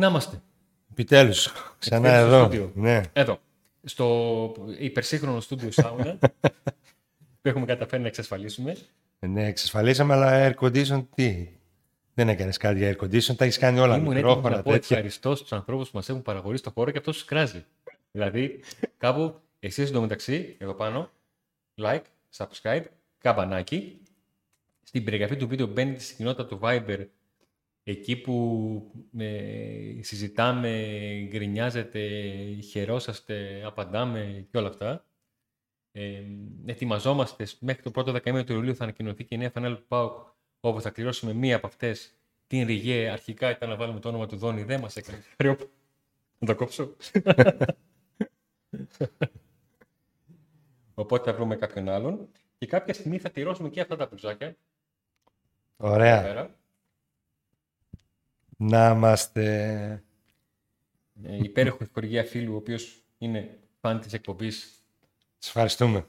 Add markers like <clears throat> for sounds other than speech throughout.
Να είμαστε. Επιτέλους. Ξανά Επιτέλους στο εδώ. στούντιο. Ναι. Εδώ. Στο υπερσύγχρονο στούντιο σάουνα που έχουμε καταφέρει να εξασφαλίσουμε. ναι, εξασφαλίσαμε, αλλά air condition τι; Δεν έκανες κάτι για air condition, τα έχεις κάνει όλα. Ήμουν έτοιμος μικρόφωνα, να πω τέτοια. ευχαριστώ στους ανθρώπους που μας έχουν παραχωρήσει το χώρο και αυτό του κράζει. Δηλαδή, κάπου εσείς εντωμεταξύ, εδώ πάνω, like, subscribe, καμπανάκι. Στην περιγραφή του βίντεο μπαίνετε στην κοινότητα του Viber, εκεί που ε, συζητάμε, γκρινιάζετε, χαιρόσαστε, απαντάμε και όλα αυτά. Ε, ετοιμαζόμαστε μέχρι το πρώτο δεκαήμερο του Ιουλίου θα ανακοινωθεί και η νέα φανέλα του ΠΑΟΚ όπου θα κληρώσουμε μία από αυτές την Ριγέ. Αρχικά ήταν να βάλουμε το όνομα του Δόνι, δεν μας έκανε. Χρέο. Να το κόψω. <laughs> Οπότε θα βρούμε κάποιον άλλον. Και κάποια στιγμή θα τηρώσουμε και αυτά τα μπουζάκια. εδώ Ωραία. Πέρα. Να είμαστε. Ε, υπέροχη ευκοργία φίλου, ο οποίος είναι φαν της εκπομπής. Σας ευχαριστούμε.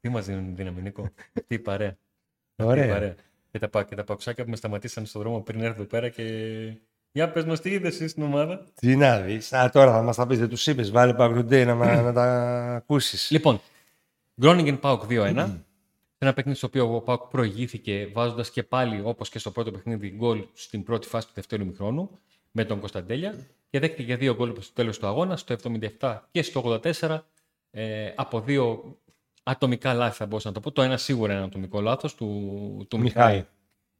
Τι μας δίνουν δύναμη, Νίκο; Τι παρέα. Τι Ωραία. παρέα. Και τα, πα- και τα παουξάκια που με σταματήσαν στον δρόμο πριν έρθω εδώ πέρα και. Για πες μας τι είδες εσύ στην ομάδα; Τι να δεις. Α, τώρα θα μας τα πεις, δεν τους είπες. Βάλε παγκρουντέ να, μα- να τα ακούσεις. Λοιπόν, Groningen Pauk 2-1. Σε ένα παιχνίδι στο οποίο ο Pauk προηγήθηκε βάζοντας και πάλι όπως και στο πρώτο παιχνίδι γκολ στην πρώτη φάση του δεύτερου μηχρόνου με τον Κωνσταντέλια και δέχτηκε για δύο γκολ στο τέλος του αγώνα, στο 77 και στο 84 ε, από δύο ατομικά λάθη θα μπορούσα να το πω. Το ένα σίγουρα είναι ατομικό λάθος του, του Μιχάη. Μιχάη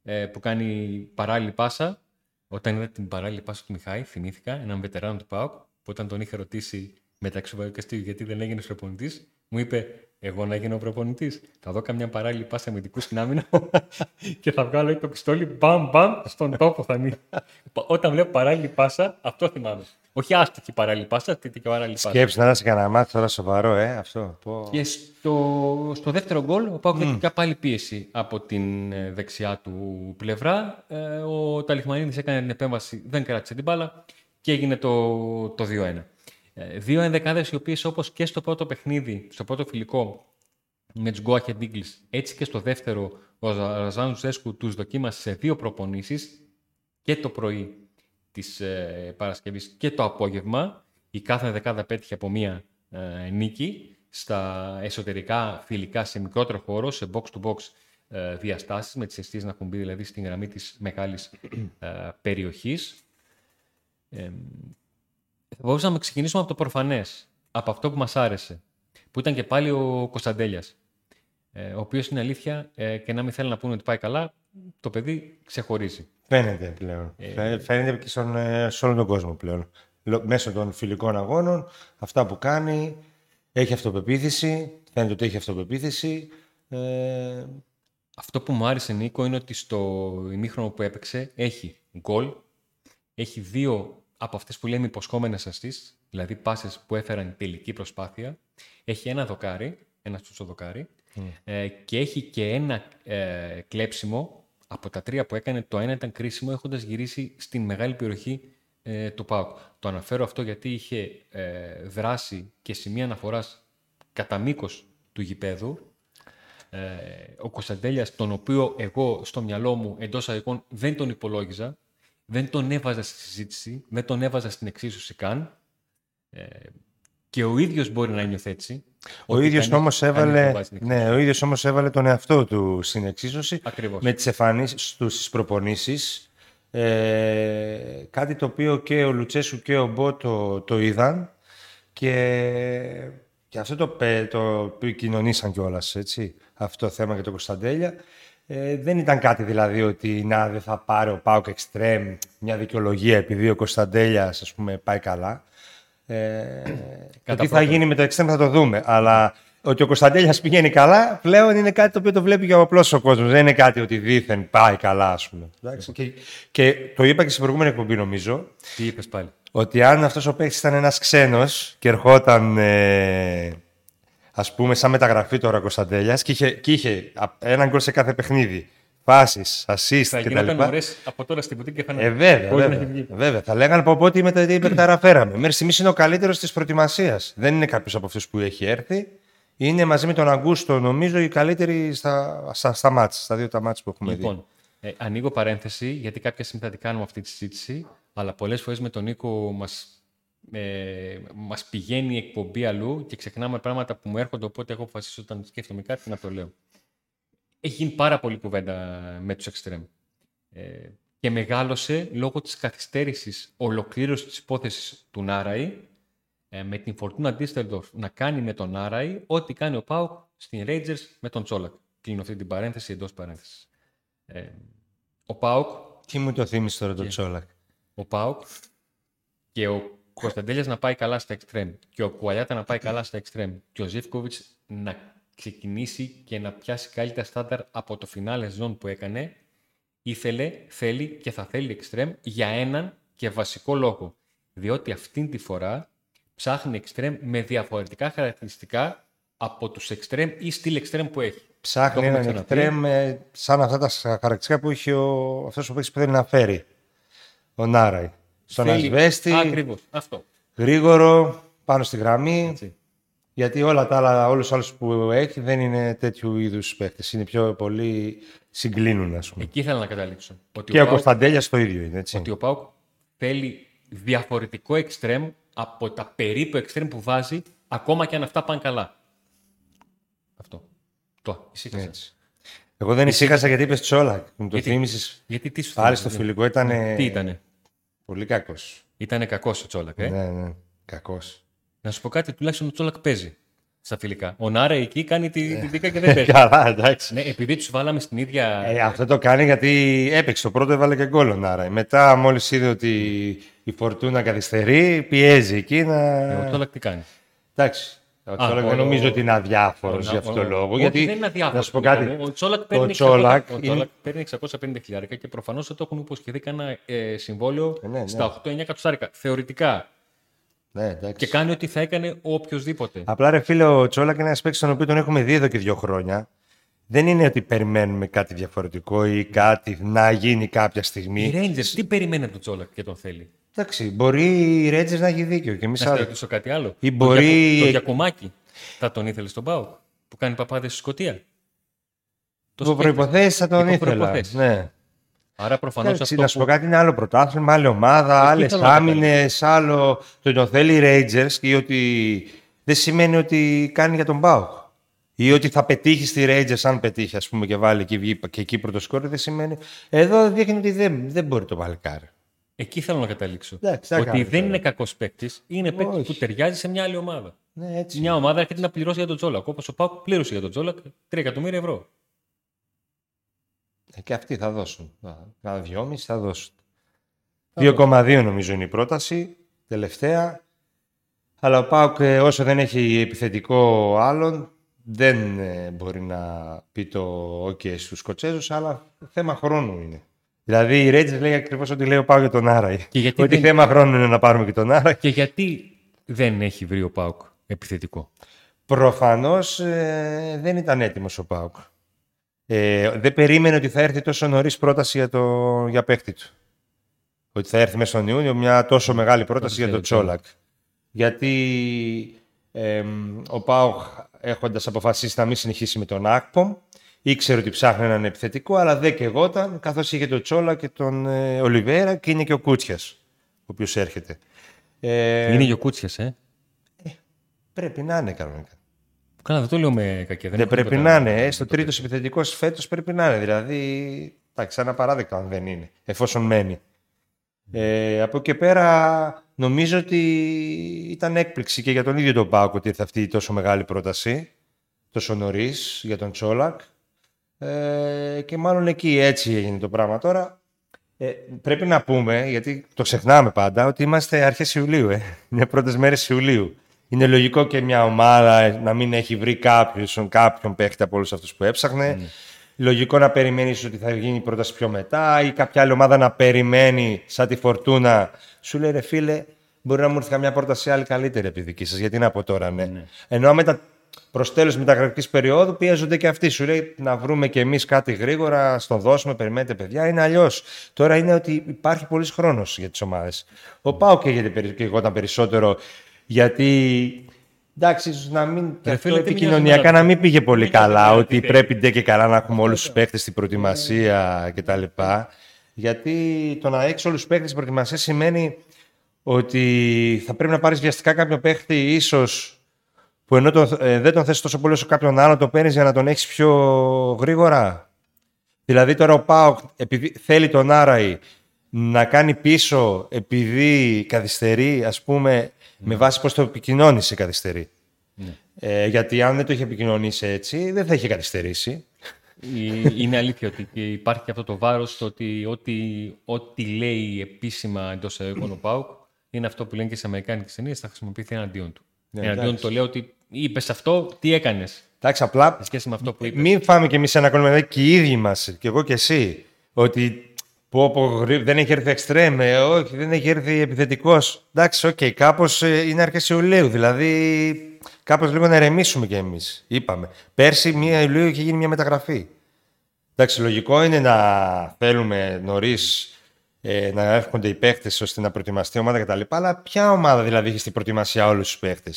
ε, που κάνει παράλληλη πάσα. Όταν είδα την παράλληλη πάσα του Μιχάη, θυμήθηκα έναν βετεράνο του ΠΑΟΚ που όταν τον είχε ρωτήσει μεταξύ Βαϊκαστήριου γιατί δεν έγινε προπονητής, μου είπε: Εγώ να γίνω προπονητής. Θα δω καμιά παράλληλη πάσα αμυντικού στην άμυνα <laughs> και θα βγάλω το πιστόλι μπαμ μπαμ στον τόπο θα μείνει. όταν βλέπω παράλληλη πάσα, αυτό θυμάμαι. Όχι άστοχη παράλληλη πάσα, αυτή και παράλληλη πάσα. Σκέψη να είσαι κανένα μάτι τώρα σοβαρό, ε, αυτό. Πω. Και στο, στο δεύτερο γκολ, ο Πάουκ δέχτηκε πάλι πίεση από την ε, δεξιά του πλευρά. Ε, ο Ταλιχμανίδης έκανε την επέμβαση, δεν κράτησε την μπάλα και έγινε το, το 2-1. Ε, δύο ενδεκάδες οι οποίες όπως και στο πρώτο παιχνίδι, στο πρώτο φιλικό με τους Γκόαχε Ντίγκλς, έτσι και στο δεύτερο ο Ραζάν Ζέσκου τους δοκίμασε σε δύο προπονήσεις και το πρωί της ε, Παρασκευής και το απόγευμα. Η κάθε δεκάδα πέτυχε από μία ε, νίκη στα εσωτερικά φιλικά σε μικρότερο χώρο, σε box-to-box ε, διαστάσεις, με τις αιστείες να έχουν μπει δηλαδή στην γραμμή της μεγάλης ε, περιοχής. Ε, θα μπορούσαμε να ξεκινήσουμε από το προφανές, από αυτό που μας άρεσε, που ήταν και πάλι ο Κωνσταντέλιας, ε, ο οποίος είναι αλήθεια ε, και να μην θέλει να πούνε ότι πάει καλά, το παιδί ξεχωρίζει. Φαίνεται πλέον. Ε, Φαίνεται και στον, ε, σε όλο τον κόσμο πλέον. Λο- Μέσω των φιλικών αγώνων, αυτά που κάνει, έχει αυτοπεποίθηση, φαίνεται ότι έχει αυτοπεποίθηση. Ε, Αυτό που μου άρεσε, Νίκο, είναι ότι στο ημίχρονο που έπαιξε έχει γκολ, έχει δύο από αυτές που λέμε υποσχόμενες assist, δηλαδή πάσες που έφεραν τελική προσπάθεια, έχει ένα δοκάρι, ένα στούτσο δοκάρι, ε, και έχει και ένα ε, κλέψιμο από τα τρία που έκανε, το ένα ήταν κρίσιμο έχοντας γυρίσει στην μεγάλη περιοχή ε, του ΠΑΟΚ. Το αναφέρω αυτό γιατί είχε ε, δράση και σημεία αναφοράς κατά μήκος του γηπέδου, ε, ο Κωνσταντέλιας, τον οποίο εγώ στο μυαλό μου εντός αγικών δεν τον υπολόγιζα, δεν τον έβαζα στη συζήτηση, δεν τον έβαζα στην εξίσωση καν ε, και ο ίδιος μπορεί να νιώθει έτσι. ο ότι ίδιος κανείς- όμως κανείς δεν έβαλε, βάζει την ναι, ο ίδιος όμως έβαλε τον εαυτό του στην εξίσωση Ακριβώς. με τις εμφανίσεις του στις προπονήσεις. Ε, κάτι το οποίο και ο Λουτσέσου και ο Μπό το, το είδαν και, και αυτό το, πε- το επικοινωνήσαν κιόλας, έτσι, αυτό το θέμα για τον Κωνσταντέλια. Ε, δεν ήταν κάτι δηλαδή ότι να δεν θα πάρει ο Πάουκ Extreme μια δικαιολογία επειδή ο Κωνσταντέλιας ας πούμε πάει καλά. Ε, το τι θα πρώτον. γίνει με το Extreme θα το δούμε. Αλλά ότι ο Κωνσταντέλιας πηγαίνει καλά πλέον είναι κάτι το οποίο το βλέπει και ο απλός ο κόσμος. Δεν είναι κάτι ότι δήθεν πάει καλά ας πούμε. Εντάξει, και, και το είπα και στην προηγούμενη εκπομπή νομίζω Τι είπες πάλι; ότι αν αυτός ο παίκτης ήταν ένας ξένος και ερχόταν ε, ας πούμε σαν μεταγραφή τώρα ο Κωνσταντέλιας και είχε, και είχε α- έναν γκολ σε κάθε παιχνίδι, φάσεις, assist Θα κτλ. γινόταν ωραίες από τώρα στην πουτή και θα Ε, βέβαια, χωρίς να βέβαια, έχει βγει. βέβαια. Θα λέγανε από πότε με τα υπερταραφέραμε. Μέχρι στιγμής είναι ο καλύτερος της προετοιμασίας. Δεν είναι κάποιος από αυτούς που έχει έρθει. Είναι μαζί με τον Αγκούστο, νομίζω, οι καλύτεροι στα, στα, στα μάτς, στα δύο τα μάτς που έχουμε δει. Λοιπόν, Ε, ανοίγω παρένθεση, γιατί κάποια στιγμή θα την κάνουμε αυτή τη συζήτηση, αλλά πολλές φορές με τον Νίκο μας ε, μας πηγαίνει η εκπομπή αλλού και ξεχνάμε πράγματα που μου έρχονται, οπότε έχω αποφασίσει όταν σκέφτομαι κάτι να το λέω. Έχει γίνει πάρα πολύ κουβέντα με τους εξτρέμ. Ε, και μεγάλωσε λόγω της καθυστέρησης ολοκλήρωσης της υπόθεσης του Νάραη ε, με την Φορτούνα Ντίστελντορφ να κάνει με τον Νάραη ό,τι κάνει ο Πάουκ στην Rangers με τον Τσόλακ. Κλείνω αυτή την παρένθεση εντός παρένθεσης. Ε, ο Πάουκ... Τι μου το θύμισε τώρα τον Τσόλακ; Ο Πάουκ και ο Κωνσταντέλιας να πάει καλά στα εξτρέμ και ο Κουαλιάτα να πάει καλά στα εξτρέμ και ο Ζήφκοβιτς να ξεκινήσει και να πιάσει καλύτερα στάνταρ από το φινάλε ζών που έκανε, ήθελε, θέλει και θα θέλει εξτρέμ για έναν και βασικό λόγο. Διότι αυτήν τη φορά ψάχνει εξτρέμ με διαφορετικά χαρακτηριστικά από τους εξτρέμ ή στυλ εξτρέμ που έχει. Ψάχνει έναν εξτρέμ σαν αυτά τα χαρακτηριστικά που έχει ο, αυτός που θέλει να φέρει. Ο Νάραη στον Θέλει... ασβέστη. Ακριβώς. Αυτό. Γρήγορο, πάνω στη γραμμή. Έτσι. Γιατί όλα τα άλλα, όλους τους άλλους που έχει δεν είναι τέτοιου είδους παίχτε. Είναι πιο πολύ συγκλίνουν, ας πούμε. Εκεί ήθελα να καταλήξω. Ότι και ο, ο Κωνσταντέλιας το ίδιο είναι. Έτσι. Ότι ο Πάουκ θέλει διαφορετικό εξτρέμ από τα περίπου εξτρέμ που βάζει, ακόμα και αν αυτά πάνε καλά. Αυτό. Το ησύχασα. Εγώ δεν ησύχασα γιατί είπες Τσόλακ. Μου το θύμισες. Γιατί τι σου Πάλι στο φιλικό ήταν. Τι ήτανε; Πολύ κακός. Ήταν κακός ο Τσόλακ, ε; Ναι, ναι. Κακός. Να σου πω κάτι, τουλάχιστον ο Τσόλακ παίζει στα φιλικά. Ο Νάρα εκεί κάνει τη, τη δίκα και δεν <laughs> παίζει. Καλά, εντάξει. Ναι, επειδή τους βάλαμε στην ίδια. Ε, αυτό το κάνει γιατί έπαιξε. Το πρώτο έβαλε και γκολ ο Νάρα. Μετά, μόλις είδε ότι η φορτούνα καθυστερεί, πιέζει εκεί να. Ε, ο Τσόλακ τι κάνει; Εντάξει. Ο Τσόλακ δεν νομίζω ότι είναι αδιάφορος για αυτόν τον λόγο. Γιατί δεν είναι αδιάφορο. Να σου πω κάτι. Ο Τσόλακ παίρνει, 600, παίρνει 650 χιλιάρικα και προφανώς θα το έχουν υποσχεθεί κανένα ε, συμβόλαιο ε, ναι, ναι. στα 8-9 κατοστάρικα. Θεωρητικά. Ναι, και κάνει ό,τι θα έκανε ο οποιοδήποτε. Απλά ρε φίλε, ο Τσόλακ είναι ένας παίκτης τον οποίο τον έχουμε δει εδώ και δύο χρόνια. Δεν είναι ότι περιμένουμε κάτι διαφορετικό ή κάτι να γίνει κάποια στιγμή. Οι Rangers τι περιμένει τον Τσόλακ και τον θέλει; Εντάξει, μπορεί η Ρέτζε να έχει δίκιο. Και εμείς να ρωτήσω κάτι άλλο. Ή μπορεί... Το, Γιακουμάκι θα τον ήθελε στον Πάο που κάνει παπάδες στη Σκωτία; Το προποθέσει θα τον ήθελα. Ναι. Άρα προφανώς αυτό. Να σου πω κάτι είναι άλλο πρωτάθλημα, άλλη ομάδα, άλλες άμυνες, άλλο. Το ότι θέλει οι Rangers και ότι δεν σημαίνει ότι κάνει για τον Πάο. Ή ότι θα πετύχει στη Rangers, αν πετύχει, ας πούμε, και βάλει και, και εκεί πρώτο σκόρ, δεν σημαίνει. Εδώ δείχνει ότι δεν, δεν μπορεί το παλικάρι. Εκεί θέλω να καταλήξω. ότι δεν είναι κακός παίκτης, είναι παίκτης που ταιριάζει σε μια άλλη ομάδα. Ναι, έτσι. Μια ομάδα έρχεται να πληρώσει για τον Τζόλακ. Όπως ο Πάουκ πλήρωσε για τον Τζόλακ 3 εκατομμύρια ευρώ. Ε, και αυτοί θα δώσουν. Κάνα δυόμιση θα δώσουν. 2,2 νομίζω είναι η πρόταση. Τελευταία. Αλλά ο Πάουκ ε, όσο δεν έχει επιθετικό άλλον δεν ε, μπορεί να πει το OK στους Σκοτσέζους αλλά θέμα χρόνου είναι. Δηλαδή η Ρέτζε λέει ακριβώς ότι λέει ο Πάουκ για τον Άρα. Ότι δεν... θέμα χρόνου είναι να πάρουμε και τον Άρα. Και γιατί δεν έχει βρει ο Πάουκ επιθετικό; Προφανώς ε, δεν ήταν έτοιμος ο Πάουκ. Ε, δεν περίμενε ότι θα έρθει τόσο νωρίς πρόταση για, το, για παίχτη του. Ότι θα έρθει μέσα στον Ιούνιο μια τόσο μεγάλη πρόταση για τον Τσόλακ. Γιατί ε, ο Πάουκ έχοντας αποφασίσει να μην συνεχίσει με τον Ακπομ, ήξερε ότι ψάχνει έναν επιθετικό, αλλά δεν και εγώταν, καθώς είχε τον Τσόλα και τον ε, Ολιβέρα και είναι και ο Κούτσιας, ο οποίος έρχεται. Ε, είναι και ο Κούτσιας, ε; ε. Πρέπει να είναι κανονικά. Καλά, δεν το λέω με κακία. Δεν, δεν πρέπει να είναι. Ε, στο τρίτος επιθετικός φέτος πρέπει να είναι. Δηλαδή, εντάξει, ένα παράδειγμα αν δεν είναι, εφόσον μένει. Ε, από εκεί πέρα νομίζω ότι ήταν έκπληξη και για τον ίδιο τον Πάουκ ότι ήρθε αυτή η τόσο μεγάλη πρόταση τόσο νωρίς για τον Τσόλακ. Ε, και μάλλον εκεί έτσι έγινε το πράγμα τώρα. Ε, πρέπει να πούμε, γιατί το ξεχνάμε πάντα, ότι είμαστε αρχές Ιουλίου. Ε. <laughs> Είναι πρώτες μέρες Ιουλίου. Είναι λογικό και μια ομάδα να μην έχει βρει κάποιον, κάποιον παίχτη από όλους αυτούς που έψαχνε. Mm. Λογικό να περιμένεις ότι θα γίνει η πρόταση πιο μετά ή κάποια άλλη ομάδα να περιμένει σαν τη φορτούνα. Σου λέει ρε φίλε, μπορεί να μου έρθει καμιά πρόταση άλλη καλύτερη από τη δική σας. Γιατί είναι από τώρα, ναι. Mm. Ενώ μετά προ τέλο μεταγραφικής περίοδου πιέζονται και αυτοί. Σου λέει να βρούμε κι εμείς κάτι γρήγορα, στο δώσουμε, περιμένετε παιδιά. Είναι αλλιώς. Τώρα είναι ότι υπάρχει πολλή χρόνος για τις ομάδες. Ο Πάο και, και εγώ ήταν περισσότερο γιατί Εντάξει, ίσως να μην. Ρε αυτό φίλε, τι επικοινωνιακά μοιάζει να μην πήγε πολύ Δεν ξέρω καλά. τι Ότι θέλει. πρέπει ντε και καλά να έχουμε όλους τους παίχτες στην προετοιμασία κτλ. Γιατί το να έχεις όλους τους παίχτες στην προετοιμασία σημαίνει ότι θα πρέπει να πάρεις βιαστικά κάποιον παίχτη, ίσως που ενώ τον, ε, δεν τον θες τόσο πολύ όσο κάποιον άλλο, το παίρνεις για να τον έχεις πιο γρήγορα; Δηλαδή τώρα ο Πάοκ επειδή θέλει τον Άραη να κάνει πίσω επειδή καθυστερεί, ας πούμε, με βάση πώς το επικοινώνησε καθυστερεί. Ε, γιατί αν δεν το είχε επικοινωνήσει έτσι, δεν θα είχε καθυστερήσει. Η- Είναι αλήθεια ότι και υπάρχει αυτό το βάρος ότι ό,τι, ό,τι λέει επίσημα εντός εισαγωγικών ο ΠΑΟΚ είναι αυτό που λένε και σε Αμερικάνικες ταινίες, θα χρησιμοποιηθεί εναντίον του. Ναι, εναντίον εντάξει. του το λέω ότι είπες αυτό, τι έκανες; Εντάξει, απλά σε σχέση με αυτό που είπες. μην φάμε κι εμείς ένα κόλλημα, δηλαδή και οι ίδιοι μας, και εγώ και εσύ, ότι πω, πω, γρή- δεν έχει έρθει εξτρέμ, ε, όχι, δεν έχει έρθει επιθετικός. Εντάξει, OK, okay, κάπου είναι αρχές Ιουλίου, δηλαδή κάπως λίγο να ερεμήσουμε κι εμείς. Είπαμε. Πέρσι, μία Ιουλίου είχε γίνει μια μεταγραφή. Εντάξει, λογικό είναι να θέλουμε νωρίς ε, να έρχονται οι παίχτε ώστε να προετοιμαστεί η ομάδα κτλ. Αλλά ποια ομάδα δηλαδή έχει στην προετοιμασία όλους τους παίχτε.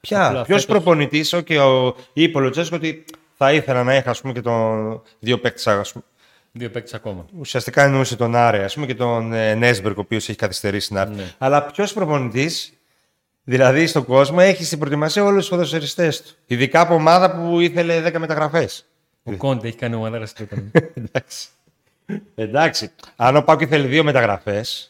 Ποια, Απλά ποιος φέτος- προπονητής, okay, ο, είπε ο Λουτσέσκο ότι θα ήθελα να είχα ας πούμε, και τον δύο παίκτες. Δύο παίκτες ακόμα. Ουσιαστικά εννοούσε τον Άρε ας πούμε, και τον ε, Νέσμπερκ, ο οποίος έχει καθυστερήσει να έρθει. Ναι. Αλλά ποιος προπονητής, δηλαδή στον κόσμο, έχει στην προετοιμασία όλους τους ποδοσφαιριστές του. Ειδικά από ομάδα που ήθελε 10 μεταγραφές. Ο Κόντε έχει κάνει ομαδάρα στην Τούτανη. <laughs> Εντάξει. Εντάξει. Αν ο ΠΑΟΚ ήθελε δύο μεταγραφές,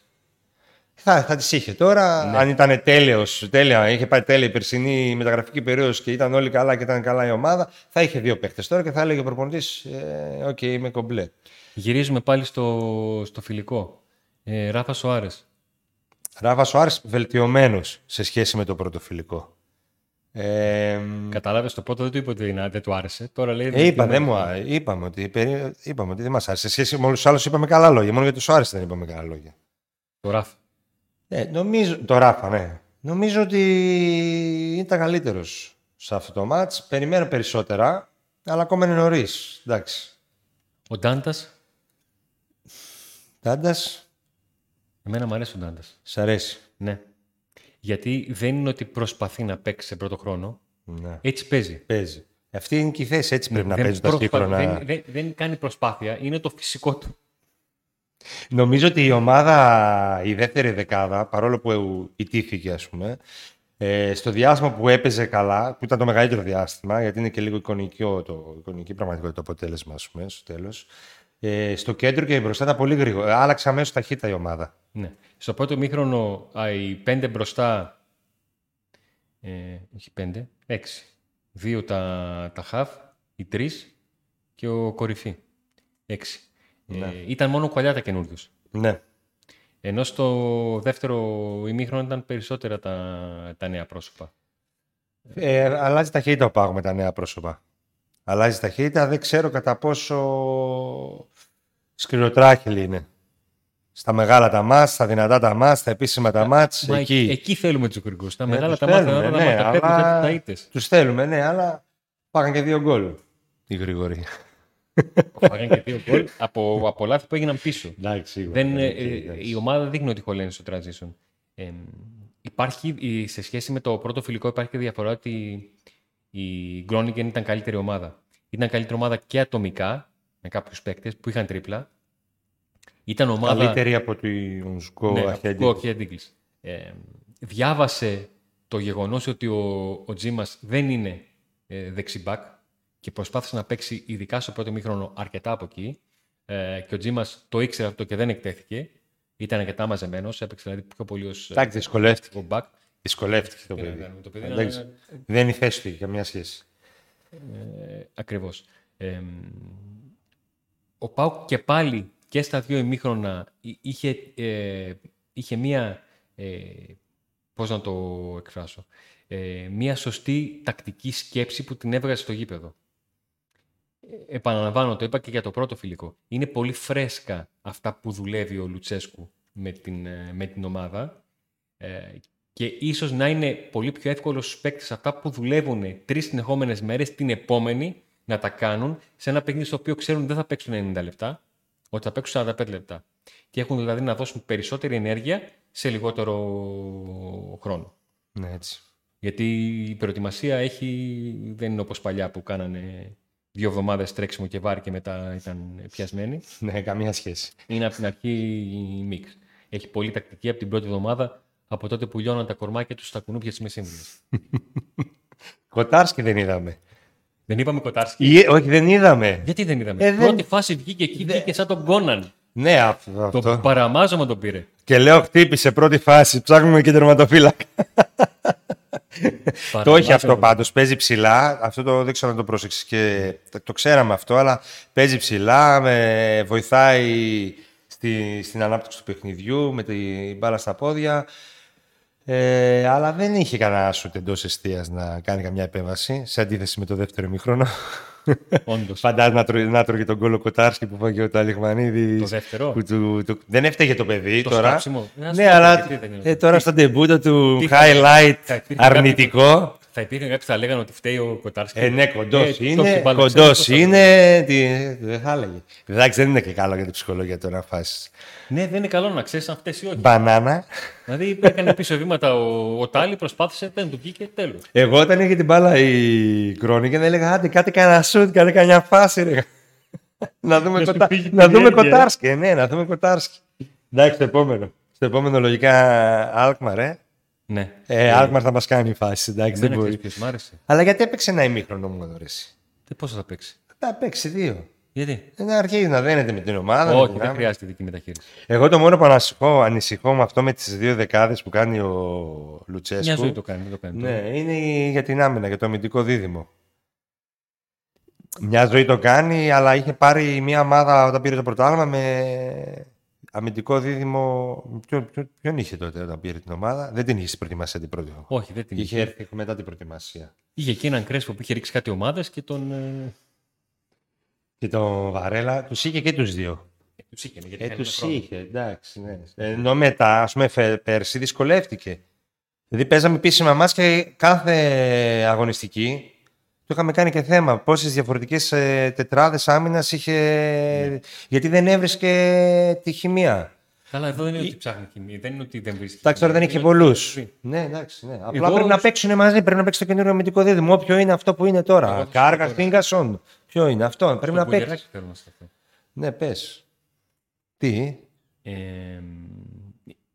θα, θα τις είχε. Τώρα, Ναι. αν ήταν τέλειος, τέλεια, είχε πάει τέλεια η περσινή μεταγραφική περίοδος και ήταν όλοι καλά και ήταν καλά η ομάδα, θα είχε δύο παίχτες τώρα και θα έλεγε ο προπονητής: ε, Οκ, είμαι κομπλέ. Γυρίζουμε πάλι στο, στο φιλικό. Ε, Ράφα Σοάρες. Ράφα Σοάρες βελτιωμένος σε σχέση με το πρώτο φιλικό. Ε, Κατάλαβες το πρώτο, δεν του είπε ότι να- δεν του άρεσε. Τώρα λέει. ε, είπα, δεν μου, άρεσε. είπαμε, ότι, περί- είπαμε ότι δεν μας άρεσε. Σε σχέση με όλους τους άλλους είπαμε καλά λόγια. Μόνο για του Σοάρες δεν είπαμε καλά λόγια. Το Ράφα. Ε, νομίζω, το Ράφα, ναι. Νομίζω ότι ήταν καλύτερος σε αυτό το μάτς. Περιμένω περισσότερα, αλλά ακόμα είναι νωρίς. Εντάξει. Ο Ντάντας; Τάντα, Εμένα μου αρέσει ο Ντάντας. σ' αρέσει. Ναι. Γιατί δεν είναι ότι προσπαθεί να παίξει σε πρώτο χρόνο. Ναι. Έτσι παίζει. Παίζει. Αυτή είναι και η θέση, έτσι πρέπει να δεν, παίζουν τα προσπα- σύγχρονα. δεν, δεν, δεν κάνει προσπάθεια. Είναι το φυσικό του. Νομίζω ότι η ομάδα, η δεύτερη δεκάδα, παρόλο που ιτήθηκε, ας πούμε, ε, στο διάστημα που έπαιζε καλά, που ήταν το μεγαλύτερο διάστημα, γιατί είναι και λίγο εικονικό το, εικονική πραγματικότητα το αποτέλεσμα, ας πούμε, στο τέλος, ε, στο κέντρο και μπροστά ήταν πολύ γρήγορα. Άλλαξε αμέσως ταχύτητα η ομάδα. Ναι. Στο πρώτο μήχρονο α, οι πέντε μπροστά. Ε, όχι πέντε, έξι. Δύο τα, τα χαφ, οι τρεις και ο κορυφή. Έξι. Ε, ήταν μόνο ο Κουαλιάτα καινούριο. Ναι. Ενώ στο δεύτερο ημίχρονο ήταν περισσότερα τα, τα νέα πρόσωπα. Ε, αλλάζει ταχύτητα ο Πάγος με τα νέα πρόσωπα. Αλλάζει ταχύτητα, δεν ξέρω κατά πόσο σκληροτράχυλη είναι. Στα μεγάλα τα μάτς, στα δυνατά τα μάτς, στα επίσημα τα μάτς, Μα εκεί. εκεί θέλουμε τους γρηγού. Τα Ε, μεγάλα τους τα μάτια θέλουμε, τα ναι, μάτια πέφτουν αλλά- τα ήττες. Τους θέλουμε, ναι, αλλά πάγαν και δύο γκολ. Οι γρήγοροι. Φάγανε και δύο γκολ από, από λάθη που έγιναν πίσω. Εντάξει, σίγουρα. Δεν, ναι, ε, εκεί, ε, εντάξει. η ομάδα δείχνει ότι χωλαίνει στο transition. Ε, υπάρχει, ε, σε σχέση με το πρώτο φιλικό υπάρχει και διαφορά ότι η Groningen ήταν καλύτερη ομάδα. Ήταν καλύτερη ομάδα και ατομικά, με κάποιους παίκτες που είχαν τρίπλα. Ήταν ομάδα. Καλύτερη από τον Σκο Ναι, Αχέντι. από το Αχέντιγκλς. Ε, διάβασε το γεγονός ότι ο, ο Τζίμας δεν είναι ε, δεξιμπάκ και προσπάθησε να παίξει ειδικά στο πρώτο μήχρονο αρκετά από εκεί ε, και ο Τζίμας το ήξερε αυτό και δεν εκτέθηκε. Ήταν αρκετά μαζεμένος, έπαιξε δηλαδή πιο πολύ ως Εντάξει, δυσκολεύτηκε. ε, back. Δυσκολεύτηκε το Τι να παιδί. κάνουμε, το παιδί Εντάξει, είναι- Δεν είναι η θέση του, για καμία σχέση. Ε, ακριβώς. Ε, ο Πάουκ και πάλι και στα δύο ημίχρονα εί- είχε, ε, είχε μία, ε, πώς να το εκφράσω, ε, μία σωστή τακτική σκέψη που την έβγαζε στο γήπεδο. Ε, επαναλαμβάνω, το είπα και για το πρώτο φιλικό. Είναι πολύ φρέσκα αυτά που δουλεύει ο Λουτσέσκου με την, ε, με την ομάδα ε, και ίσως να είναι πολύ πιο εύκολος στους παίκτες αυτά που δουλεύουν τρεις συνεχόμενες μέρες την επόμενη να τα κάνουν σε ένα παιχνίδι στο οποίο ξέρουν δεν θα παίξουν 90 λεπτά, ότι θα παίξουν 45 λεπτά. Και έχουν δηλαδή να δώσουν περισσότερη ενέργεια σε λιγότερο χρόνο. Ναι, έτσι. Γιατί η προετοιμασία έχει, δεν είναι όπως παλιά που κάνανε δύο εβδομάδες τρέξιμο και βάρη και μετά ήταν πιασμένοι. <laughs> Ναι, καμία σχέση. Είναι από την αρχή η μίξ. Έχει πολύ τακτική από την πρώτη εβδομάδα από τότε που λιώναν τα κορμάκια τους στα κουνούπια της μεσήμβρινη. <laughs> Κοτάρσκι δεν είδαμε. Δεν είπαμε Κοτάρσκι. Ή, όχι, δεν είδαμε. Γιατί δεν είδαμε; Ε, δεν- Πρώτη φάση βγήκε εκεί, βγήκε σαν τον Κόναν. Ναι, αυτό. αυτό. Το παραμάζωμα τον πήρε. Και λέω χτύπησε πρώτη φάση. Ψάχνουμε και τερματοφύλακα. <laughs> το έχει αυτό πάντως. Παίζει ψηλά. Αυτό το δεν ξέρω να το πρόσεξες και το, το ξέραμε αυτό, αλλά παίζει ψηλά. Με βοηθάει στη, στην ανάπτυξη του παιχνιδιού με την μπάλα στα πόδια. Ε, αλλά δεν είχε κανένα σου εντός αιστεία να κάνει καμιά επέμβαση σε αντίθεση με το δεύτερο ημίχρονο. Όντως. Φαντάζομαι να, τρώει- να τρώγε τον κόλλο Κοτάρσκι που φάγε ο Ταλιχμανίδη. Το δεύτερο. Που του, του- δεν έφταιγε το παιδί Το τώρα. σκάψιμο. Ε, ας Ναι, το αλλά γιατί δεν είναι. ε, τώρα στο ντεμπούτο του Τι- highlight θα υπήρχε αρνητικό. Θα υπήρχαν κάποιοι που θα λέγανε ότι φταίει ο Κοτάρσκι. Ε, ναι, κοντός Ε, το είναι. έχει μπάλα, Κοντός ξέρεις πώς θα είναι. Τι, δεν θα έλεγε. Εντάξει, δεν είναι και καλό για την ψυχολογία τώρα να φάσει. Ναι, δεν είναι καλό να ξέρεις αν φταίεις ή όχι. Μπανάνα. δηλαδή έκανε πίσω βήματα ο, ο Τάλι, προσπάθησε, δεν του βγήκε τέλος. Εγώ όταν είχε την μπάλα η Κρόνη και δεν έλεγα άντε κάτι κανένα σουτ, κάτι κανένα φάση. Ρε. να δούμε, Να σου κοτά... φύγει η να δούμε περιέργεια, κοτάρσκι. ε, Ναι, να δούμε κοτάρσκι. Εντάξει, το επόμενο. Στο επόμενο λογικά Αλκμαρ, ε. Ναι. Ε, Αλκμαρ θα μας κάνει φάση. Εντάξει, δεν δεν μπορεί. ξέρει ποιο μ' άρεσε. Αλλά γιατί έπαιξε ένα ημίχρονο μου εδώ, ρε, εσύ. Τι πόσο θα παίξει; Θα παίξει δύο. Γιατί; Να αρχίζει να δένεται με την ομάδα. με όχι, την δεν άμυνα. χρειάζεται δική μεταχείριση. Εγώ το μόνο που ανησυχώ, ανησυχώ με αυτό με τις δύο δεκάδες που κάνει ο Μια Λουτσέσκου. ζωή το κάνει. Δεν το κάνει. Ναι, είναι για την άμυνα, για το αμυντικό δίδυμο. Μια ζωή το κάνει, αλλά είχε πάρει μια ομάδα όταν πήρε το πρωτάθλημα με αμυντικό δίδυμο. Ποιον, ποιον, ποιον είχε τότε όταν πήρε την ομάδα, δεν την είχε στην προετοιμασία την πρώτη. Όχι, δεν την είχε. Είχε έρθει μετά την προετοιμασία. Είχε εκεί έναν κρέσπο που είχε ρίξει κάτι ομάδες και τον. Ε... Και τον Βαρέλα, τους είχε και τους δύο. τους είχε, γιατί Ε, είχαν τους ένα πρόβλημα. είχε, εντάξει. Ναι. Ενώ μετά, ας πούμε, φε- πέρσι δυσκολεύτηκε. Δηλαδή, παίζαμε επίσημα μάτς και κάθε αγωνιστική το είχαμε κάνει και θέμα. Πόσες διαφορετικές ε, τετράδες άμυνας είχε. Ναι. Γιατί δεν έβρισκε τη χημεία. Καλά, εδώ δεν είναι ότι ψάχνει χημία. Δεν είναι ότι δεν βρίσκει. Εντάξει, τώρα δεν είχε Είναι ότι πολλούς. βρει. Ναι, εντάξει. Ναι. Απλά Εγώ- πρέπει να παίξουν μαζί, πρέπει να παίξει το καινούριο αμυντικό δίδυμο. Όποιο είναι αυτό που είναι τώρα. Εγώ θα σου Κάργα, πω τώρα. Φίγκασον. Ποιο είναι αυτό, πρέπει Στο να παίξεις. Μπουλιαράκι θέλω να σταθώ. Ναι, πες. Τι; Ε,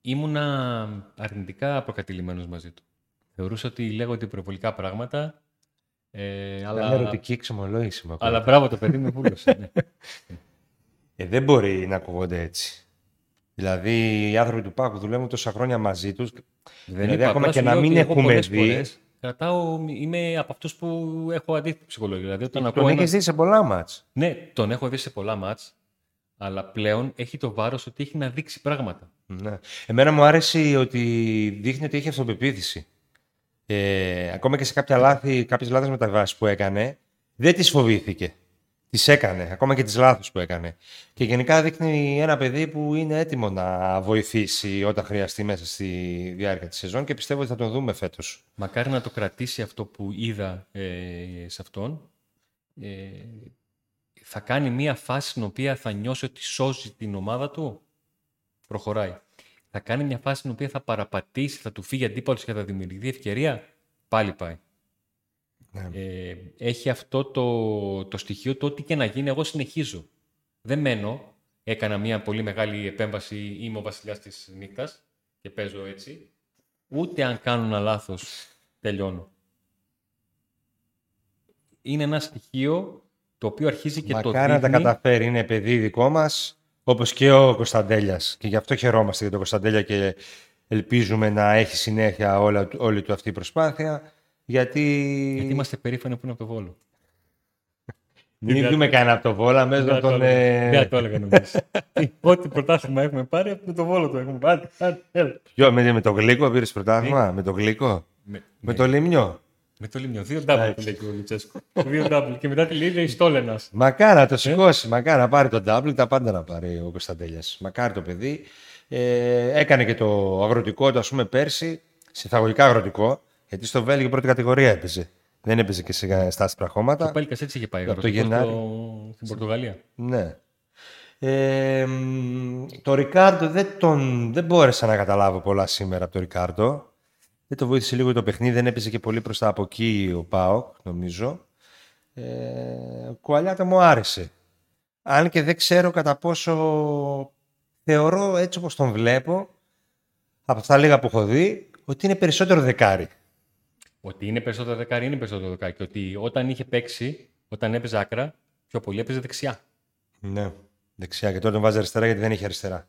ήμουνα αρνητικά προκατηλημένος μαζί του. Θεωρούσα ότι λέγονται υπερβολικά πράγματα. Ε, Αλλά... αλλά, ερωτική εξομολόγηση μου ακούω. αλλά μπράβο το παιδί με βούλωσε. ναι. Ε, δεν μπορεί να ακούγονται έτσι. Δηλαδή, οι άνθρωποι του Πάκου δουλεύουν τόσα χρόνια μαζί τους. Δεν Δηλαδή, είπα, ακόμα απλά και σου να λέω μην ότι εγώ έχουμε πολλές δει- φορές κρατάω, είμαι από αυτούς που έχω αντίθετη ψυχολογία. Δηλαδή, όταν ακούω Τον ένα- έχεις δει σε πολλά μάτς. Ναι, τον έχω δει σε πολλά μάτς, αλλά πλέον έχει το βάρος ότι έχει να δείξει πράγματα. Ναι. Εμένα μου άρεσε ότι δείχνει ότι έχει αυτοπεποίθηση. Ε, ακόμα και σε κάποια λάθη, κάποιες λάθος μεταβάσεις που έκανε, δεν τις φοβήθηκε. Τις έκανε, ακόμα και τις λάθος που έκανε. Και γενικά δείχνει ένα παιδί που είναι έτοιμο να βοηθήσει όταν χρειαστεί μέσα στη διάρκεια της σεζόν και πιστεύω ότι θα τον δούμε φέτος. Μακάρι να το κρατήσει αυτό που είδα ε, σε αυτόν. Ε, θα κάνει μία φάση στην οποία θα νιώσει ότι σώζει την ομάδα του. Προχωράει. Θα κάνει μια φάση στην οποία θα παραπατήσει, θα του φύγει αντίπαλος και θα δημιουργηθεί ευκαιρία. Πάλι πάει. Ναι. Ε, έχει αυτό το, το στοιχείο το ότι και να γίνει εγώ συνεχίζω. Δεν μένω. Έκανα μια πολύ μεγάλη επέμβαση, είμαι ο βασιλιάς της νύχτας και παίζω έτσι. Ούτε αν κάνω ένα λάθος τελειώνω. Είναι ένα στοιχείο το οποίο αρχίζει και το Μακάρι να τα δείχνει. καταφέρει. Είναι παιδί δικό μας, όπως και ο Κωνσταντέλιας. Και γι' αυτό χαιρόμαστε για τον Κωνσταντέλια και ελπίζουμε να έχει συνέχεια όλα, όλη του αυτή η προσπάθεια. Γιατί. Γιατί είμαστε περήφανοι που είναι από το Βόλο. Μην δούμε κανένα από το βόλα μέσα Δεν από θα το τον. έλεγα. ε, Δεν θα το έλεγα νομίζω. <laughs> Ό,τι πρωτάθλημα έχουμε πάρει, από το Βόλο το έχουμε πάρει. Άντε, έλα. Ποιο, με, με το γλύκο πήρες πρωτάθλημα, με το γλύκο. Με, Με το λιμνιό; Με το Λίμνιο. Δύο double που λέει και ο Λουτσέσκο. Δύο double. Και μετά τη λέει η Στόλενα. Μακάρι να το σηκώσει, μακάρι να πάρει τον double, τα πάντα να πάρει ο Κωνσταντέλιας. Μακάρι το παιδί. Ε, έκανε και το αγροτικό του, ας πούμε, πέρσι, συνταγωγικά αγροτικό, γιατί στο Βέλγιο πρώτη κατηγορία έπαιζε. Δεν έπαιζε και σε, στα άσπρα Ο χώματα. Πέλκα έτσι είχε πάει. Από το αγροτικός Γενάρη. στο- Στην Πορτογαλία. Ναι. Ε, μ, το Ρικάρντο δεν, τον, δεν μπόρεσα να καταλάβω πολλά σήμερα από το Ρικάρντο. Δεν το βοήθησε λίγο το παιχνίδι, δεν έπαιζε και πολύ προς τα από εκεί ο Πάοκ, νομίζω. Ε, Κουαλιάτα μου άρεσε. Αν και δεν ξέρω κατά πόσο θεωρώ έτσι όπως τον βλέπω, από αυτά λίγα που έχω δει, ότι είναι περισσότερο δεκάρι. Ότι είναι περισσότερο δεκάρι, είναι περισσότερο δεκάρι. Και ότι όταν είχε παίξει, όταν έπαιζε άκρα, πιο πολύ έπαιζε δεξιά. Ναι, δεξιά. Και τώρα τον βάζει αριστερά γιατί δεν είχε αριστερά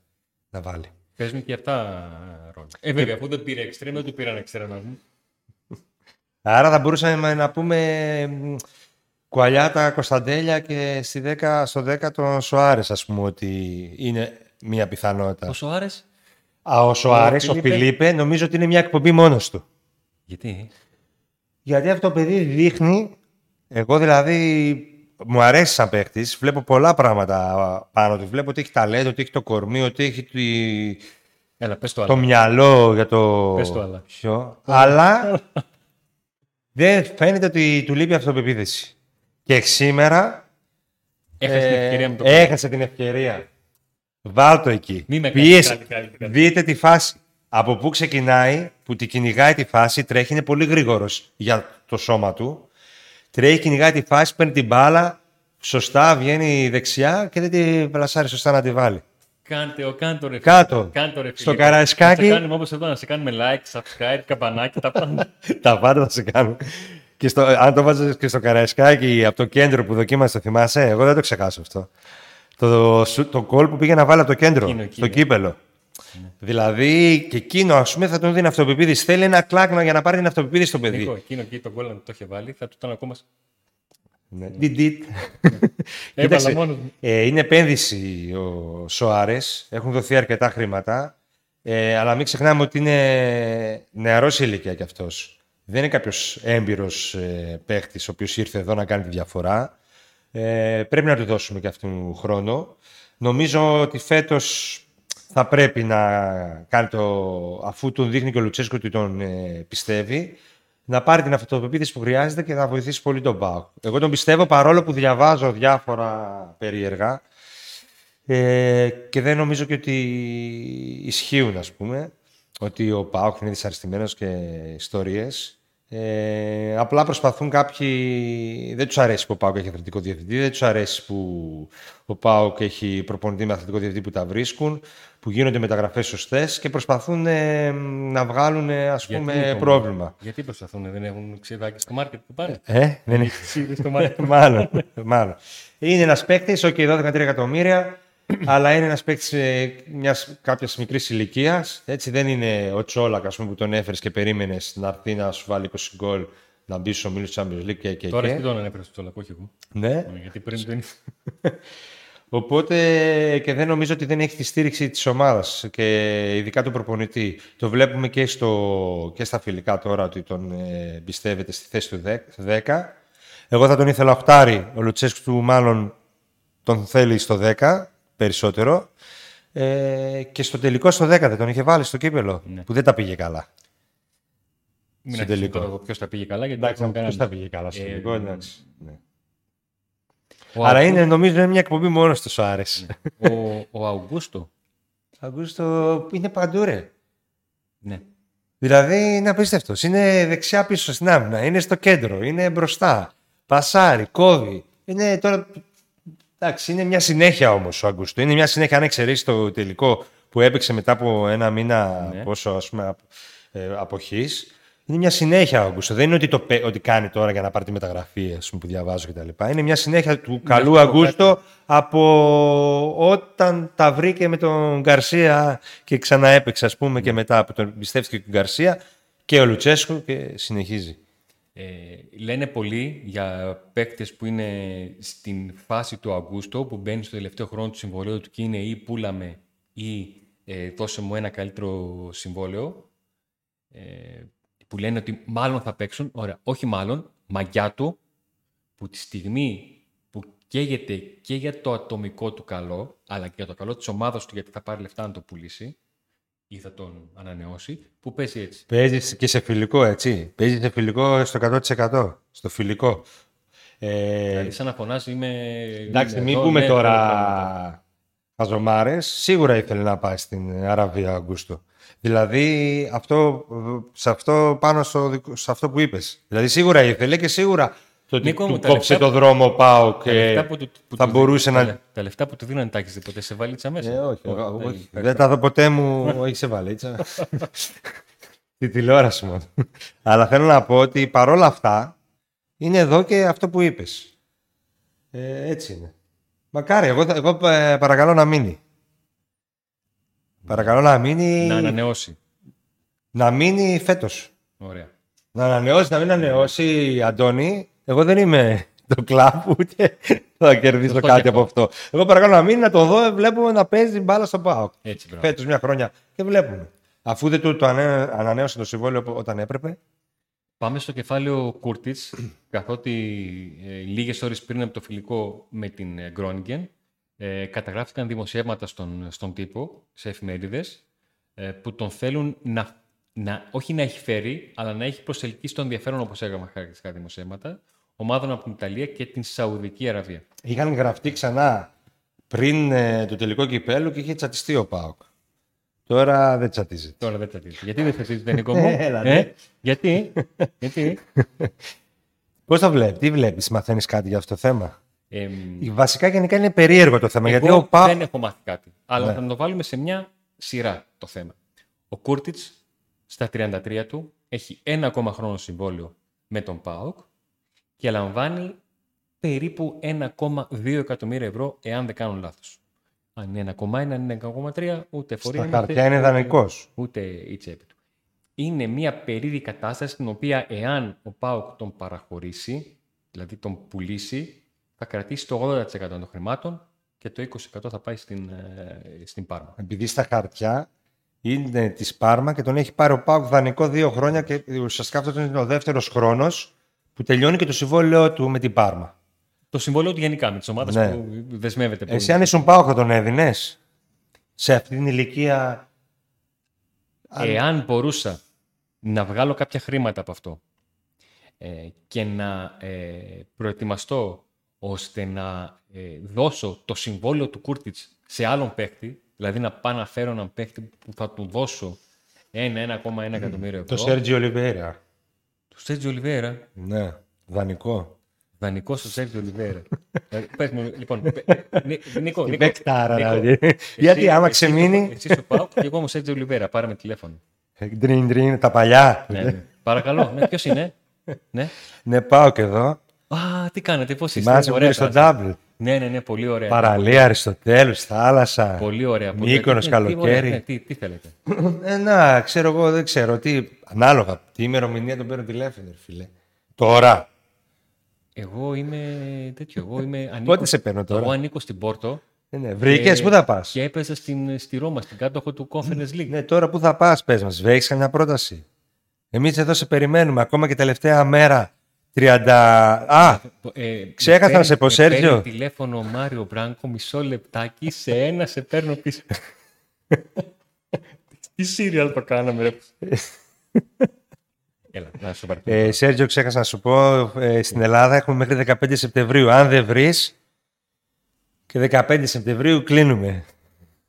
να βάλει. Παίζουν και αυτά ρόλο. Ε, βέβαια, αφού δεν πήρε εξτρέμ, δεν του πήραν εξτρέμ. Άρα θα μπορούσαμε να πούμε Κουαλιάτα, Κωνσταντέλια και στη 10, στο 10 τον Σοάρες, ας πούμε, ότι είναι μια πιθανότητα. Ο Σοάρες; Α, ο Σοάρες, ο, ο Φιλίπε, νομίζω ότι είναι μια εκπομπή μόνος του. Γιατί; Γιατί αυτό το παιδί δείχνει, εγώ δηλαδή μου αρέσει σαν παίχτη. Βλέπω πολλά πράγματα πάνω του. Βλέπω ότι έχει ταλέντο, ότι έχει το κορμί, ότι έχει τη... Έλα, πες το, το μυαλό για το. Πες το άλλα. Ποιο. Αλλά <laughs> δεν φαίνεται ότι του λείπει αυτοπεποίθηση. Και σήμερα. Έχασε την ευκαιρία με το Έχασε την ευκαιρία. Βάλ εκεί. Μη με Πίεσε. Δείτε τη φάση. Από πού ξεκινάει, που τη κυνηγάει τη φάση, τρέχει, είναι πολύ γρήγορος για το σώμα του. Τρέχει, κυνηγάει τη φάση, παίρνει την μπάλα, σωστά βγαίνει δεξιά και δεν τη πλασάρει σωστά να τη βάλει. Κάντε, ο, κάντε ρε, Κάτω. Κάντε, ρε, Στο καραϊσκάκι. Να σε κάνουμε όπως εδώ, να σε κάνουμε like, subscribe, καμπανάκι, τα πάντα. <laughs> τα πάντα θα σε κάνουμε. Και στο, αν το βάζεις και στο καραϊσκάκι από το κέντρο που δοκίμασε, το θυμάσαι, εγώ δεν το ξεχάσω αυτό. Το, το, το κόλ που πήγε να βάλει από το κέντρο, εκείνο, στο κύπελο. Ναι. Δηλαδή και εκείνο ας πούμε θα τον δίνει αυτοπεποίθηση. Θέλει ένα κλάκμα για να πάρει την αυτοπεποίθηση στο παιδί. Νίκο, εκείνο εκεί τον κόλλο το είχε βάλει, θα του ήταν ακόμα. Ναι. Did <laughs> Κοίταξε, ε, είναι επένδυση ο Σοάρες. Έχουν δοθεί αρκετά χρήματα. Ε, αλλά μην ξεχνάμε ότι είναι νεαρός ηλικία κι αυτός. Δεν είναι κάποιος έμπειρος ε, παίχτης ο οποίος ήρθε εδώ να κάνει τη διαφορά. Ε, πρέπει να του δώσουμε και αυτόν τον χρόνο. Νομίζω ότι φέτος θα πρέπει να κάνει το, αφού τον δείχνει και ο Λουτσέσκο ότι τον ε, πιστεύει, να πάρει την αυτοπεποίθηση που χρειάζεται και να βοηθήσει πολύ τον Πάοκ. Εγώ τον πιστεύω παρόλο που διαβάζω διάφορα περίεργα ε, και δεν νομίζω και ότι ισχύουν, ας πούμε, ότι ο Πάοκ είναι δυσαρεστημένος και ιστορίες. Ε, απλά προσπαθούν κάποιοι. Δεν τους αρέσει που ο Πάοκ έχει αθλητικό διευθυντή, δεν τους αρέσει που ο Πάοκ έχει προπονητή με αθλητικό διευθυντή που τα βρίσκουν, που γίνονται μεταγραφές σωστές και προσπαθούν ε, να βγάλουν ας πούμε, γιατί, πρόβλημα. Γιατί προσπαθούν, δεν έχουν ξεδάκι στο μάρκετ που πάνε. Ε, δεν έχει <laughs> στο μάρκετ. μάλλον, μάλλον. Είναι ένας παίκτης, OK, 12 εκατομμύρια, αλλά είναι ένας παίκτης μιας κάποιας μικρής ηλικίας. Έτσι δεν είναι ο Τσόλακ που τον έφερες και περίμενες να έρθει να σου βάλει 20 γκολ να μπει στου ομίλου Champions League και, και Τώρα τι τον έφερε στο Τσόλακ, όχι εγώ. Ναι. ναι. Γιατί πριν δεν <laughs> Οπότε και δεν νομίζω ότι δεν έχει τη στήριξη της ομάδας και ειδικά του προπονητή. Το βλέπουμε και, στο, και στα φιλικά τώρα ότι τον ε, πιστεύετε στη θέση του 10. Εγώ θα τον ήθελα οχτάρι, ο Λουτσέσκου του μάλλον τον θέλει στο 10 περισσότερο. Ε, και στο τελικό στο 10 δεν τον είχε βάλει στο κύπελο, ναι. που δεν τα πήγε καλά. Μην στο τελικό. Ποιος τα πήγε καλά, γιατί εντάξει, ποιος τα πήγε καλά στο ε, τελικό, εντάξει. Ναι. Αλλά είναι, νομίζω, είναι μια εκπομπή μόνο του σου άρεσε. Ναι. Ο, ο Αουγκούστο. Αυγούστο είναι παντού, ρε. Ναι. Δηλαδή είναι απίστευτο. Είναι δεξιά πίσω στην άμυνα. Είναι στο κέντρο. Είναι μπροστά. Πασάρι, κόβει. Είναι τώρα Εντάξει, είναι μια συνέχεια όμως ο Αγκούστο. Είναι μια συνέχεια, αν εξαιρέσεις το τελικό που έπαιξε μετά από ένα μήνα ναι. πόσο ας πούμε, ε, αποχής. Είναι μια συνέχεια ο Αγκούστο. Δεν είναι ότι, το, ότι κάνει τώρα για να πάρει τη μεταγραφή ας πούμε, που διαβάζω κτλ. Είναι μια συνέχεια του καλού Αγκούστο από όταν τα βρήκε με τον Γκαρσία και ξαναέπαιξε, ας πούμε, και ναι. μετά που τον πιστεύτηκε τον Γκαρσία και ο Λουτσέσκο και συνεχίζει. Ε, λένε πολλοί για παίκτες που είναι στην φάση του Αγκούστο, που μπαίνει στο τελευταίο χρόνο του συμβολέου του και είναι ή πούλαμε ή ε, δώσε μου ένα καλύτερο συμβόλαιο, ε, που λένε ότι μάλλον θα παίξουν, ωραία, όχι μάλλον, μαγιά του, που τη στιγμή που καίγεται και για το ατομικό του καλό, αλλά και για το καλό της ομάδας του, γιατί θα πάρει λεφτά να το πουλήσει, ή θα τον ανανεώσει, που παίζει έτσι. Παίζεις και σε φιλικό, έτσι. Παίζεις σε φιλικό στο 100%. Στο φιλικό. Ε... Δηλαδή, σαν να φωνάζει, είμαι. Εντάξει, μην πούμε ναι, τώρα χαζομάρες. Σίγουρα ήθελε να πάει στην Αραβία Αγκούστο. Δηλαδή, αυτό, σε αυτό πάνω στο, δικ- σε αυτό που είπες. Δηλαδή, σίγουρα ήθελε και σίγουρα το ότι Νίκο μου, του τα κόψε λεφτά- το δρόμο πάω Τα και λεφτά που του- που θα του- μπορούσε τα να... λε- Τα λεφτά που του δίνανε τα έχεις δει ποτέ σε βαλίτσα μέσα. Ε, όχι, Όχι, εγώ- δεν όχι. υπάρχει. δεν τα δω ποτέ μου, όχι σε βαλίτσα. <laughs> Τη τηλεόραση μόνο. Αλλά θέλω να πω ότι παρόλα αυτά είναι εδώ και αυτό που είπες. Ε, έτσι είναι. Μακάρι, εγώ, θα- εγώ ε, παρακαλώ να μείνει. Παρακαλώ να μείνει, Να ανανεώσει. να μείνει φέτος. Ωραία. Να ανανεώσει, να μην ανανεώσει, Αντώνη. Εγώ δεν είμαι <laughs> το κλαμπ, ούτε θα κερδίσω Σωστό κάτι και από αυτό. Εγώ παρακαλώ να μείνει, να το δω, βλέπουμε να παίζει μπάλα στο ΠΑΟΚ. Έτσι, μπράβο. Φέτος μια χρόνια και βλέπουμε. Αφού δεν του το ανε- ανανέωσε το συμβόλαιο όταν έπρεπε. Πάμε στο κεφάλαιο Κούρτιτ, <clears throat> καθότι ε, λίγες ώρες πριν από το φιλικό με την ε, Groningen ε, καταγράφηκαν δημοσιεύματα στον, στον τύπο, σε εφημερίδες, ε, που τον θέλουν να, να, όχι να έχει φέρει, αλλά να έχει προσελκύσει το ενδιαφέρον, όπως έγραψαν χαρακτηριστικά δημοσιεύματα, ομάδων από την Ιταλία και την Σαουδική Αραβία. Είχαν γραφτεί ξανά πριν ε, το τελικό κυπέλου και είχε τσατιστεί ο Πάοκ. Τώρα δεν τσατίζεται. Τώρα δεν τσατίζει. Γιατί δεν τσατίζεται, <laughs> Νίκο μου; Έλα, ναι. ε, γιατί, γιατί; <laughs> Πώς το βλέπει, τι βλέπεις, μαθαίνεις κάτι για αυτό το θέμα; Ε, Βασικά γενικά είναι περίεργο το θέμα. γιατί Εγώ ο Πάοκ. δεν έχω μάθει κάτι. Αλλά Ναι. θα το βάλουμε σε μια σειρά το θέμα. Ο Κούρτιτς στα 33 του έχει ένα ακόμα χρόνο συμβόλαιο με τον ΠΑΟΚ και λαμβάνει περίπου 1,2 εκατομμύρια ευρώ εάν δεν κάνω λάθος. Αν είναι 1,1, αν είναι 1,3, ούτε φορεί. Στα χαρτιά είναι δανεικός. Ούτε η τσέπη του. Είναι μια περίεργη κατάσταση στην οποία εάν ο ΠΑΟΚ τον παραχωρήσει, δηλαδή τον πουλήσει, θα κρατήσει το 80% των χρημάτων και το 20% θα πάει στην, ε, στην Πάρμα. Επειδή στα χαρτιά είναι της Πάρμα και τον έχει πάρει ο Πάοκ δανεικό δύο χρόνια και ουσιαστικά αυτό είναι ο δεύτερος χρόνος που τελειώνει και το συμβόλαιό του με την Πάρμα. Το συμβόλαιο του γενικά με τις ομάδες Ναι. που δεσμεύεται πολύ. Εσύ αν ήσουν Πάοκ θα τον έδινες; Σε αυτή την ηλικία. Εάν μπορούσα να βγάλω κάποια χρήματα από αυτό ε, και να ε, προετοιμαστώ ώστε να ε, δώσω το συμβόλαιο του Κούρτιτς σε άλλον παίκτη, δηλαδή να πάω να φέρω έναν παίκτη που θα του δώσω ένα 1,1 εκατομμύριο ευρώ. Το Σέργιο Ολιβέρα. Το Σέρτζιο Ολιβέρα. Ναι, δανεικό. Δανεικό στο Σέρτζιο Ολιβέρα. <laughs> Ε, Πες μου, λοιπόν, πε- Νί- Νίκο, Νίκο, Μπεκτάρα, Νίκο, δηλαδή. εσύ- Γιατί άμα εσύ ξεμείνει. στο- Εσύ στο πάω και εγώ μου Σέρτζιο Ολιβέρα. Πάρε με τηλέφωνο. Ντριν, ντριν, τα παλιά. Ναι, ναι. Παρακαλώ, ναι, ποιος είναι; Ναι. Ναι, πάω και εδώ. Α, τι κάνετε, πώς είστε; Θυμάσαι που Ωραία πήγε στο κάνατε. double. Ναι, ναι, ναι, πολύ ωραία. Παραλία, Αριστοτέλους, θάλασσα. Πολύ ωραία. πολύ Μύκονος, ωραία. Τι- τι καλοκαίρι. ωραία, ναι, Τι, τι θέλετε; Ε, να, ξέρω εγώ, δεν ξέρω τι. Ανάλογα. Τι ημερομηνία τον παίρνω τηλέφωνο, ρε φίλε. Τώρα. Εγώ είμαι τέτοιο. Εγώ είμαι, ανήκω, Πότε σε παίρνω τώρα; Εγώ ανήκω στην Πόρτο. Ε, ναι. Βρήκες, και- πού θα πας; Και έπαιζα στην, στη Ρώμα, στην κάτοχο του Conference League. Ναι, τώρα πού θα πας, πες μας. Έχει καμιά πρόταση; Εμείς εδώ σε περιμένουμε ακόμα και τελευταία μέρα. 30. Α, Ε, Ξέχασα με να σε πω, με παίρνει Σέρτζιο. τηλέφωνο ο Μάριο Μπράνκο, μισό λεπτάκι, σε ένα σε παίρνω πίσω. <laughs> Τι σύριαλ το κάναμε, ρε. <laughs> Έλα, να σου πάρω. ε, Σέργιο, ξέχασα να σου πω. ε, στην Ελλάδα έχουμε μέχρι 15 Σεπτεμβρίου. Αν δεν βρεις. Και 15 Σεπτεμβρίου κλείνουμε.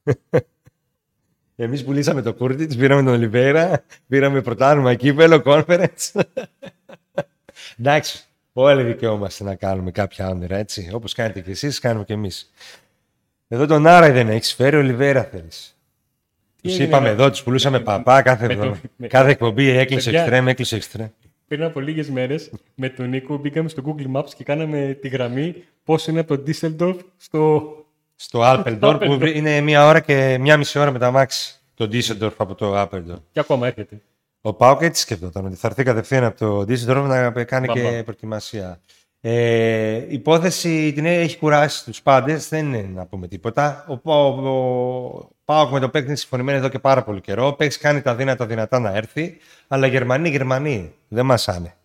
<laughs> Εμείς πουλήσαμε το Κούρτιτ, πήραμε τον Ολιβέρα, πήραμε πρωτάθλημα κύπελο, conference. Εντάξει, όλοι δικαιούμαστε να κάνουμε κάποια όνειρα, έτσι. Όπως κάνετε κι εσείς, κάνουμε κι εμείς. Εδώ τον Άρα δεν έχεις φέρει, ο Ολιβέρα θέλεις. Τους έγινε, είπαμε ρε; εδώ, τους πουλούσαμε παπά κάθε, με το- εβδομάδα. με- κάθε εκπομπή έκλεισε Παιδιά. εξτρέμ, έκλεισε εξτρέμ. Πριν από λίγες μέρες με τον Νίκο μπήκαμε στο Google Maps και κάναμε τη γραμμή πώς είναι από το Düsseldorf στο. Στο Άλπελντορ που είναι μία ώρα και μία μισή ώρα με τα μάξι. Το Ντίσσελντορφ από το Άλπελντορ. και ακόμα έρχεται. Ο Πάοκ έτσι σκεφτόταν ότι θα έρθει κατευθείαν από το Ντίσσελντορφ να κάνει Μπαμ, και μπαμ. προετοιμασία. Ε, η υπόθεση την έχει κουράσει τους πάντες, δεν είναι να πούμε τίποτα. Ο, ο, ο Πάοκ με το παίκτη είναι συμφωνημένο εδώ και πάρα πολύ καιρό. Ο παίκτης κάνει τα δύνατα δυνατά να έρθει, αλλά Γερμανοί, Γερμανοί δεν μασάνε.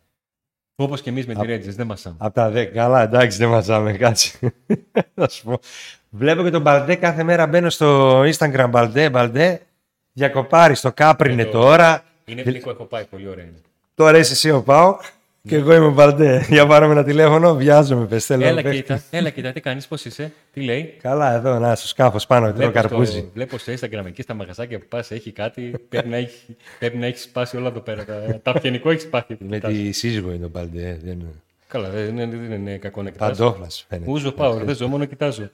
Όπως και εμείς με τη Rangers, δεν μασάμε. Από τα 10. Καλά, εντάξει, δεν μαζάμε. Κάτσε. <laughs> Θα σου πω. Βλέπω και τον Μπαλντέ κάθε μέρα μπαίνω στο Instagram Μπαλντέ, Μπαλντέ. Διακοπάρεις στο Κάπρινε Εδώ. τώρα. Είναι Νίκο, έχω πάει, πολύ ωραία είναι. Τώρα είσαι εσύ ο Πάοκ. Και εγώ είμαι Μπαλντέ. Για πάρουμε ένα τηλέφωνο, βιάζομαι. Πες, θέλω Έλα να παίξω. κοίτα, έλα κοίτα, τι κάνεις, πώς είσαι, τι λέει. Καλά, εδώ, να, στο σκάφος πάνω, τρώω Βλέπω καρπούζι. στο, βλέπω στο Instagram εκεί στα μαγαζάκια που πας έχει κάτι, πρέπει να έχει, πρέπει να έχεις σπάσει όλα εδώ πέρα. Τα, τα αυγενικό έχεις σπάσει. Με τη σύζυγο είναι ο Μπαλντέ. Δεν είναι. Καλά, δεν είναι, δεν είναι κακό να κοιτάς. Παντόφλα φαίνεται. Ούζο πάω, δεν ζω, μόνο κοιτάζω.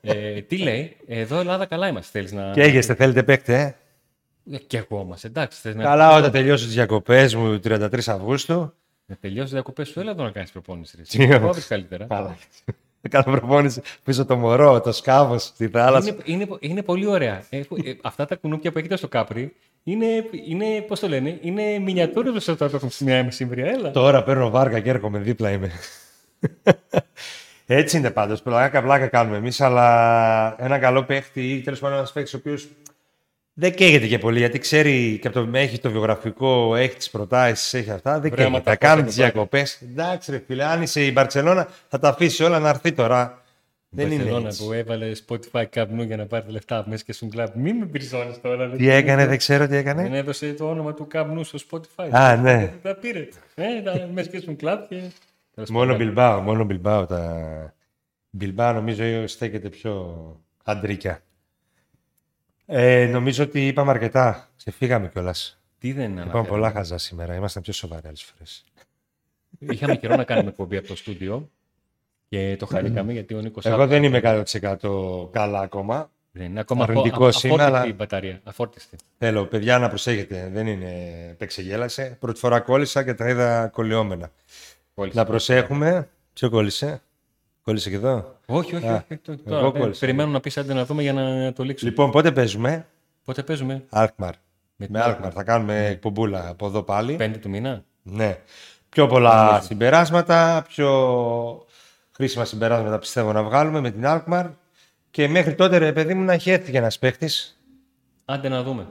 ε, τι λέει, εδώ Ελλάδα καλά είμαστε, θέλεις να... Και έγεστε, θέλετε παίκτε, ε; Ε, Κι εγώ μας, εντάξει. Θες να... Καλά, όταν τελειώσω τις διακοπές μου 33 Αυγούστου. Να τελειώσεις διακοπές σου, έλα εδώ να κάνεις προπόνηση. ρε. Τι Εσύ κόβεις καλύτερα. Καλά. Θα κάνω προπόνηση πίσω το μωρό, το σκάφο, στη θάλασσα. Είναι, είναι, είναι πολύ ωραία. Ε, ε, αυτά τα κουνούπια που έχετε στο Κάπρι είναι, είναι πώς το λένε, είναι μινιατούρε του αυτά που έχουν μια μεσημβρία. Έλα. Τώρα παίρνω βάρκα και έρχομαι δίπλα είμαι. Έτσι είναι πάντως. Πλάκα πλάκα κάνουμε εμείς, αλλά ένα καλό παίχτη ή τέλος πάντων ένας παίχτη ο οποίος δεν καίγεται και πολύ γιατί ξέρει και από το, έχει το βιογραφικό, έχει τις προτάσεις, έχει αυτά. Δεν Βρε, άμα καίγεται. τα Θα κάνει πω, τις θα το διακοπές. Εντάξει, ρε φίλε, αν είσαι η Μπαρσελόνα θα τα αφήσει όλα να έρθει τώρα. Δεν είναι Μπαρσελόνα έτσι. που έβαλε Spotify καπνού για να πάρει τα λεφτά μέσα και στον κλαμπ. Μην με πριζώνει τώρα. Τι έκανε, δεν ξέρω τι Δεν έκανε. έδωσε το όνομα του καπνού στο Spotify. Α, ναι. Δεν Τα πήρε. Ε, τα μέσα και στον κλαμπ και. Τέλος Μόνο πάντων. Μπιλμπάο, μόνο Μπιλμπάο. Τα... Μπιλμπάο νομίζω στέκεται πιο αντρίκια. Ε, νομίζω ότι είπαμε αρκετά. Ξεφύγαμε κιόλας. Τι δεν Είπαμε αναφέρω. πολλά χαζά σήμερα. Ήμασταν πιο σοβαροί άλλες φορές. Είχαμε καιρό να κάνουμε εκπομπή από το στούντιο και το χαρήκαμε γιατί ο Νίκος Εγώ δεν είμαι 100% καλά ακόμα. Δεν είναι ακόμα Αρνητικός αφο- είμαι, αφόρτιστη αλλά- η μπαταρία. Αφόρτιστη. Θέλω, παιδιά, να προσέχετε. Δεν είναι επεξεγέλασε. Πρώτη φορά κόλλησα και τα είδα κολλιόμενα. Κόλλησε. Να προσέχουμε. Ποιο κόλλησε; Κόλλησε και εδώ; Όχι, όχι. Α, όχι. Τώρα, εγώ ε, κόλλησα. περιμένω να πεις άντε να δούμε για να το λήξουμε. Λοιπόν, πότε παίζουμε; Πότε παίζουμε, Αλκμαρ. Με Με την Αλκμαρ. Θα κάνουμε εκπομπούλα από εδώ πάλι. 5 του μήνα. Ναι. Πιο πολλά συμπεράσματα, πιο χρήσιμα συμπεράσματα πιστεύω να βγάλουμε με την Alkmaar. Και μέχρι τότε, ρε παιδί μου, να έχει έρθει και ένας παίχτη. Άντε να δούμε.